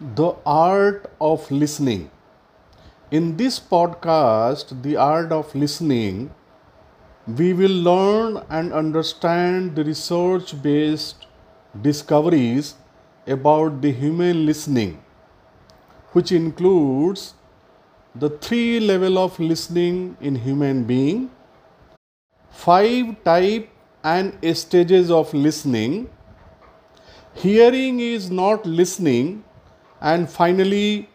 The art of listening. In this podcast, The Art of Listening, we will learn and understand the research based discoveries about the human listening, which includes the three level of listening in human being, five type and stages of listening, hearing is not listening, and finally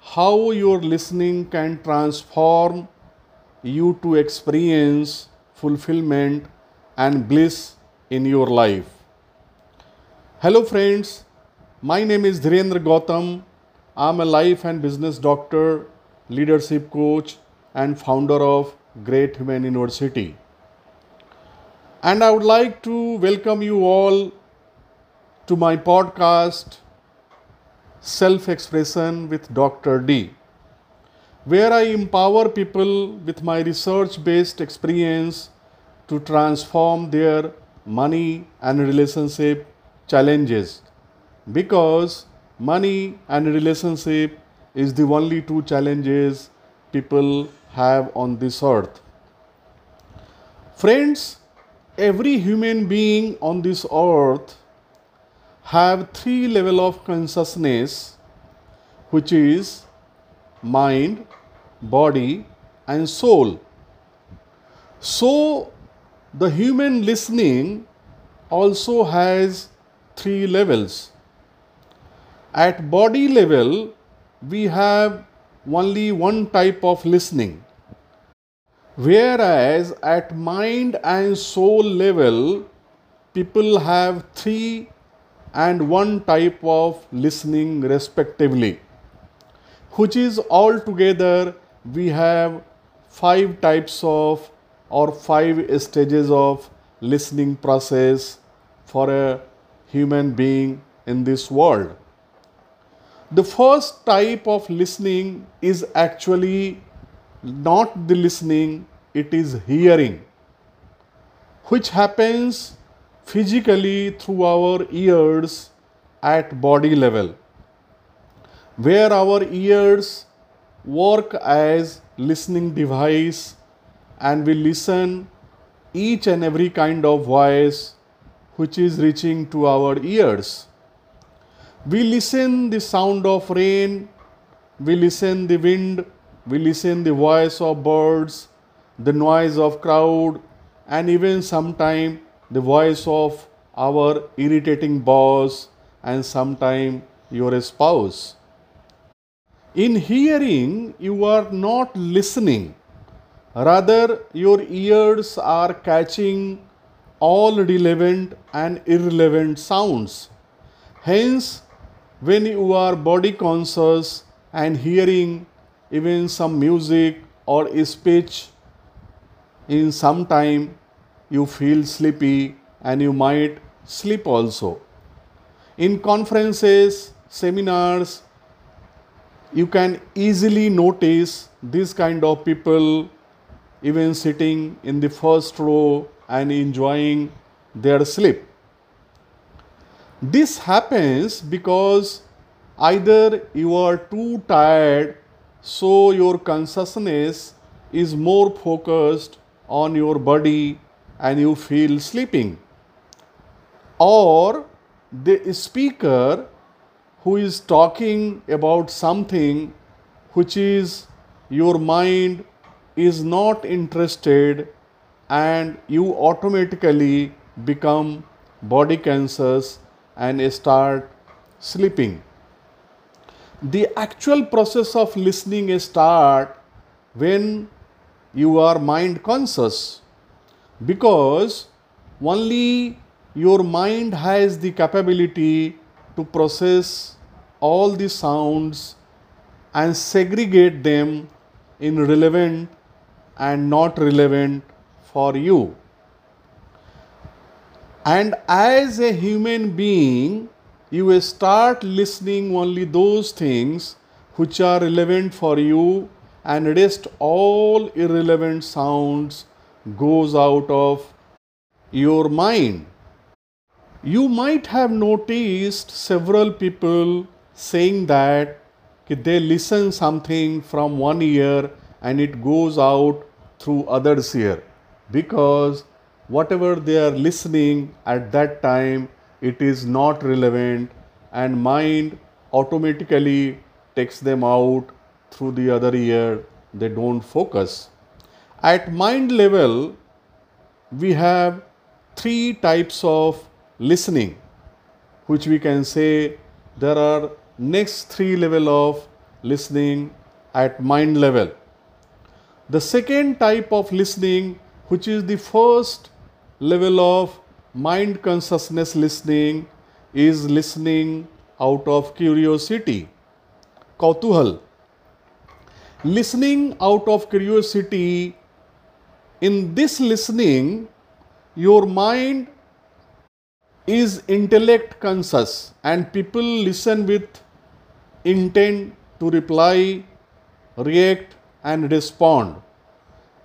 how your listening can transform you to experience fulfillment and bliss in your life. Hello, friends. My name is Dhirendra Gautam. I'm a life and business doctor, leadership coach, and founder of Great Human University. And I would like to welcome you all to my podcast, Self Expression with Dr. D, where I empower people with my research based experience to transform their money and relationship challenges because money and relationship is the only two challenges people have on this earth friends every human being on this earth have three level of consciousness which is mind body and soul so the human listening also has three levels. At body level, we have only one type of listening. Whereas at mind and soul level, people have three and one type of listening respectively, which is altogether we have five types of or five stages of listening process for a human being in this world. The first type of listening is actually not the listening, it is hearing, which happens physically through our ears at body level, where our ears work as listening device and we listen each and every kind of voice which is reaching to our ears. We listen the sound of rain, we listen the wind, we listen the voice of birds, the noise of crowd, and even sometime the voice of our irritating boss and sometime your spouse. In hearing, you are not listening Rather, your ears are catching all relevant and irrelevant sounds. Hence, when you are body conscious and hearing even some music or speech, in some time you feel sleepy and you might sleep also. In conferences, seminars, you can easily notice this kind of people even sitting in the first row and enjoying their sleep. This happens because either you are too tired, so your consciousness is more focused on your body and you feel sleeping, or the speaker who is talking about something which is your mind is not interested and you automatically become body conscious and start sleeping. The actual process of listening is start when you are mind conscious because only your mind has the capability to process all the sounds and segregate them in relevant and not relevant for you. And as a human being, you will start listening only those things which are relevant for you and rest all irrelevant sounds goes out of your mind. You might have noticed several people saying that they listen something from one ear and it goes out through others ear. Because whatever they are listening at that time it is not relevant and mind automatically takes them out through the other ear. They don't focus at mind level we have three types of listening which we can say there are next three level of listening at mind level. The second type of listening which is the first level of mind consciousness listening is listening out of curiosity kautuhal. Listening out of curiosity in this listening your mind is intellect conscious and people listen with intent to reply react and respond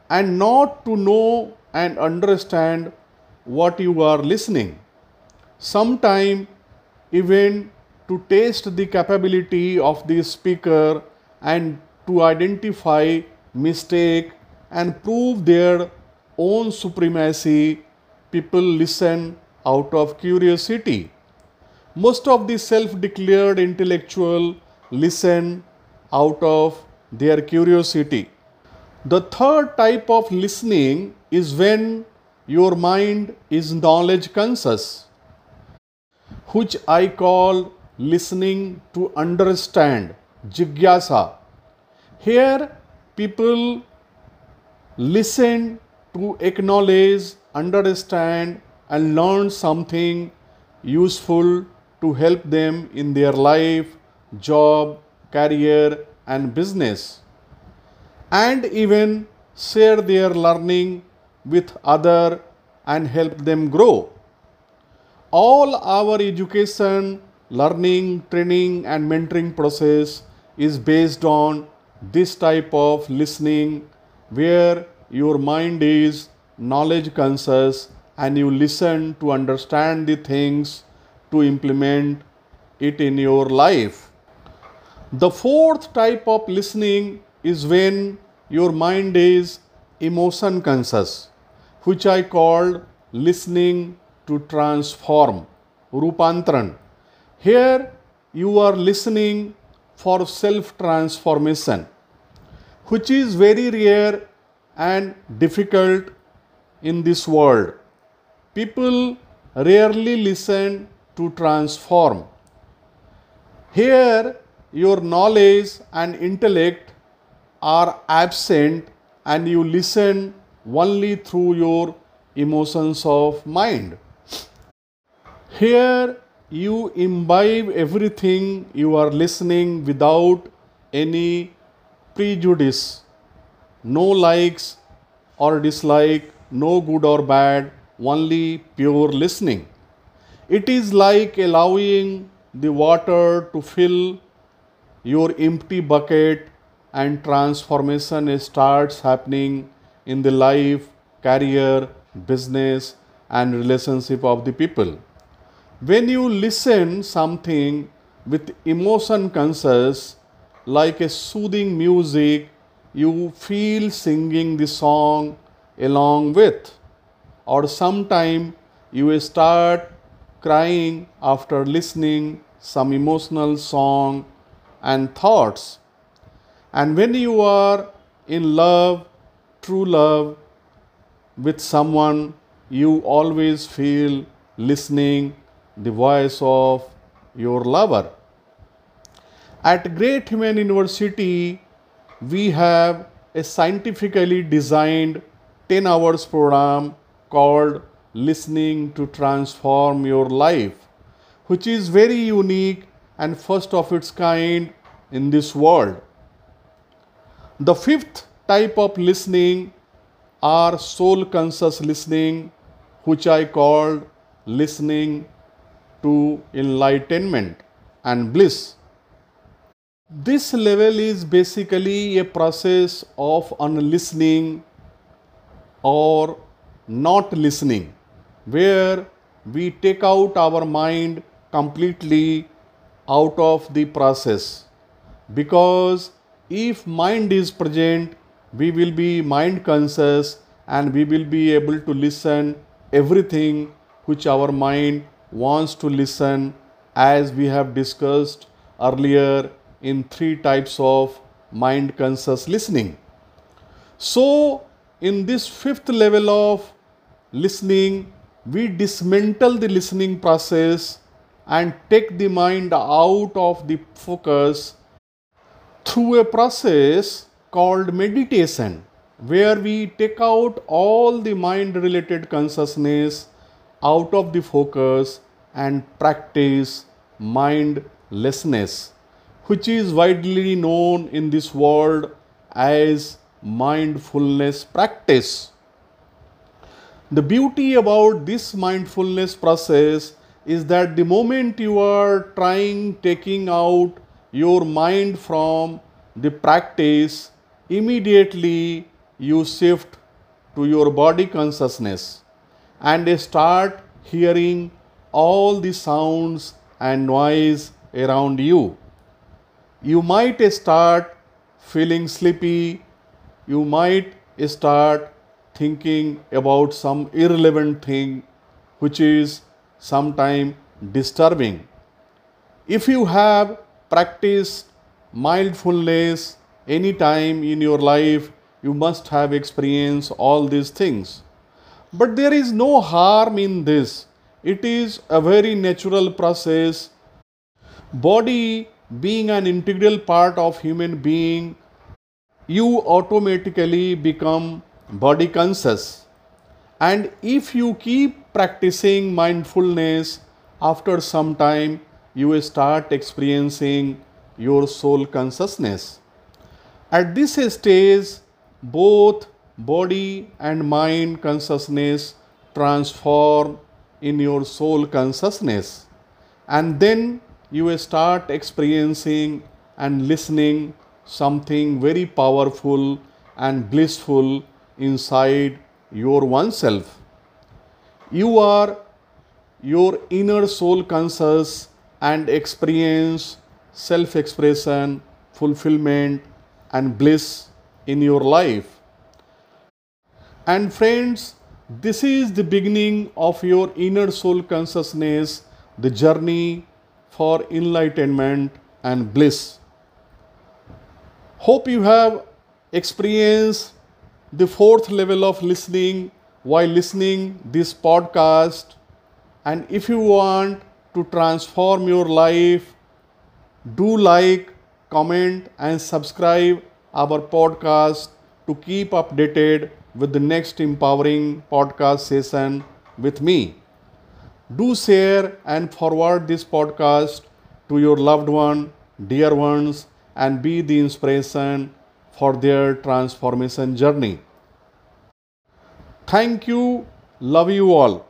and not to know and understand what you are listening. Sometime even to test the capability of the speaker and to identify mistake and prove their own supremacy, people listen out of curiosity. Most of the self declared intellectual listen out of their curiosity. The third type of listening is when your mind is knowledge conscious, which I call listening to understand, jigyasa. Here, people listen to acknowledge, understand, and learn something useful to help them in their life, job, career, and business. And even share their learning with other and help them grow. All our education learning training and mentoring process is based on this type of listening where your mind is knowledge conscious and you listen to understand the things to implement it in your life the fourth type of listening is when your mind is emotion conscious, which I called listening to transform, Rupantran. Here you are listening for self transformation, which is very rare and difficult in this world. People rarely listen to transform. Here your knowledge and intellect are absent and you listen only through your emotions of mind. Here you imbibe everything you are listening without any prejudice, no likes or dislike, no good or bad, only pure listening. It is like allowing the water to fill your empty bucket and transformation starts happening in the life, career, business and relationship of the people. When you listen something with emotion conscious like a soothing music, you feel singing the song along with or sometime you start crying after listening some emotional song and thoughts. And when you are in love, true love with someone, you always feel listening the voice of your lover. At Great Human University, we have a scientifically designed 10 hours program called Listening to Transform Your Life, which is very unique and first of its kind in this world. The fifth type of listening are soul conscious listening, which I called listening to enlightenment and bliss. This level is basically a process of unlistening or not listening, where we take out our mind completely out of the process. Because if mind is present we will be mind conscious and we will be able to listen everything which our mind wants to listen as we have discussed earlier in three types of mind conscious listening. So in this fifth level of listening we dismantle the listening process and take the mind out of the focus through a process called meditation where we take out all the mind related consciousness out of the focus and practice mindlessness which is widely known in this world as mindfulness practice the beauty about this mindfulness process is that the moment you are trying taking out your mind from the practice, immediately you shift to your body consciousness and start hearing all the sounds and noise around you. You might start feeling sleepy, you might start thinking about some irrelevant thing which is sometime disturbing. If you have practiced mindfulness any time in your life, you must have experienced all these things. But there is no harm in this. It is a very natural process. Body being an integral part of human being, you automatically become body conscious. And if you keep practicing mindfulness, after some time you start experiencing your soul consciousness. At this stage, both body and mind consciousness transform in your soul consciousness. And then you will start experiencing and listening something very powerful and blissful inside your oneself. You are your inner soul conscious and experience self expression, fulfillment, and bliss in your life. And friends, this is the beginning of your inner soul consciousness, the journey for enlightenment and bliss. Hope you have experienced the fourth level of listening while listening this podcast and if you want to transform your life do like comment and subscribe our podcast to keep updated with the next empowering podcast session with me do share and forward this podcast to your loved one dear ones and be the inspiration for their transformation journey. Thank you. Love you all.